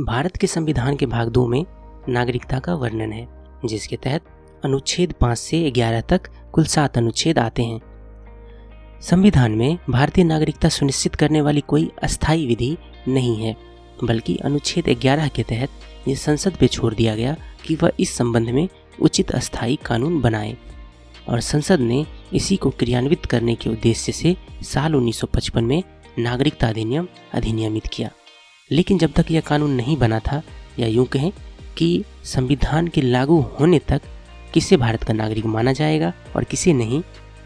भारत के संविधान के भाग दो में नागरिकता का वर्णन है, जिसके तहत अनुच्छेद पाँच से ग्यारह तक कुल सात अनुच्छेद आते हैं। संविधान में भारतीय नागरिकता सुनिश्चित करने वाली कोई अस्थायी विधि नहीं है, बल्कि अनुच्छेद 11 के तहत ये संसद पे छोड़ दिया गया कि वह इस संबंध में उचित अस्थायी कानून बनाए। और संसद ने इसी को क्रियान्वित करने के उद्देश्य से साल 1955 में नागरिकता अधिनियम अधिनियमित किया। लेकिन जब तक यह कानून नहीं बना था, या यूँ कहें कि संविधान के लागू होने तक किसे भारत का नागरिक माना जाएगा और किसे नहीं,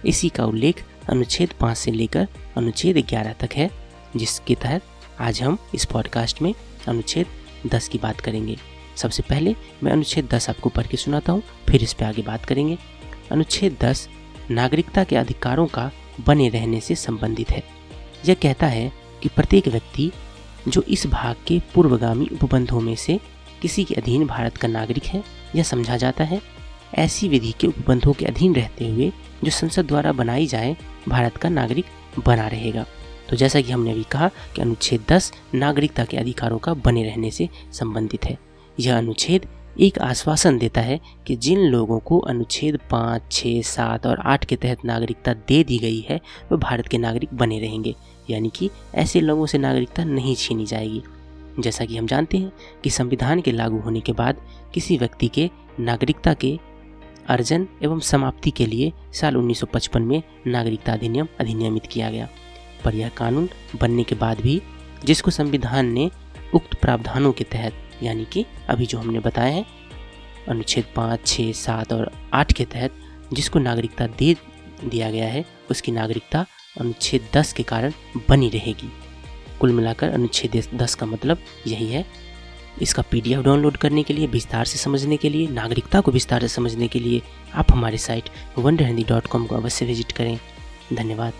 इसी का उल्लेख अनुच्छेद पाँच से लेकर अनुच्छेद ग्यारह तक है, जिसके तहत आज हम इस पॉडकास्ट में अनुच्छेद दस की बात करेंगे। सबसे पहले मैं अनुच्छेद दस आपको पढ़ के सुनाता हूँ, फिर इस पर आगे बात करेंगे। अनुच्छेद दस नागरिकता के अधिकारों का बने रहने से संबंधित है। यह कहता है कि प्रत्येक व्यक्ति जो इस भाग के पूर्वगामी उपबंधों में से किसी के अधीन भारत का नागरिक है, यह समझा जाता है। ऐसी विधि के उपबंधों के अधीन रहते हुए जो संसद द्वारा बनाई जाए, भारत का नागरिक बना रहेगा। तो जैसा कि हमने अभी कहा कि अनुच्छेद 10 नागरिकता के अधिकारों का बने रहने से संबंधित है। यह अनुच्छेद एक आश्वासन देता है कि जिन लोगों को अनुच्छेद पाँच, छः, सात और आठ के तहत नागरिकता दे दी गई है वह भारत के नागरिक बने रहेंगे, यानी कि ऐसे लोगों से नागरिकता नहीं छीनी जाएगी। जैसा कि हम जानते हैं कि संविधान के लागू होने के बाद किसी व्यक्ति के नागरिकता के अर्जन एवं समाप्ति के लिए साल 1955 में नागरिकता अधिनियम अधिनियमित किया गया। पर यह कानून बनने के बाद भी जिसको संविधान ने उक्त प्रावधानों के तहत यानी कि अभी जो हमने बताया है, अनुच्छेद पाँच, छः, सात और आठ के तहत जिसको नागरिकता दे, दिया गया है, उसकी नागरिकता अनुच्छेद दस के कारण बनी रहेगी। कुल मिलाकर अनुच्छेद दस का मतलब यही है, इसका पीडीएफ डाउनलोड करने के लिए, विस्तार से समझने के लिए, नागरिकता को विस्तार से समझने के लिए, आप हमारे साइट वन को अवश्य विज़िट करें। धन्यवाद।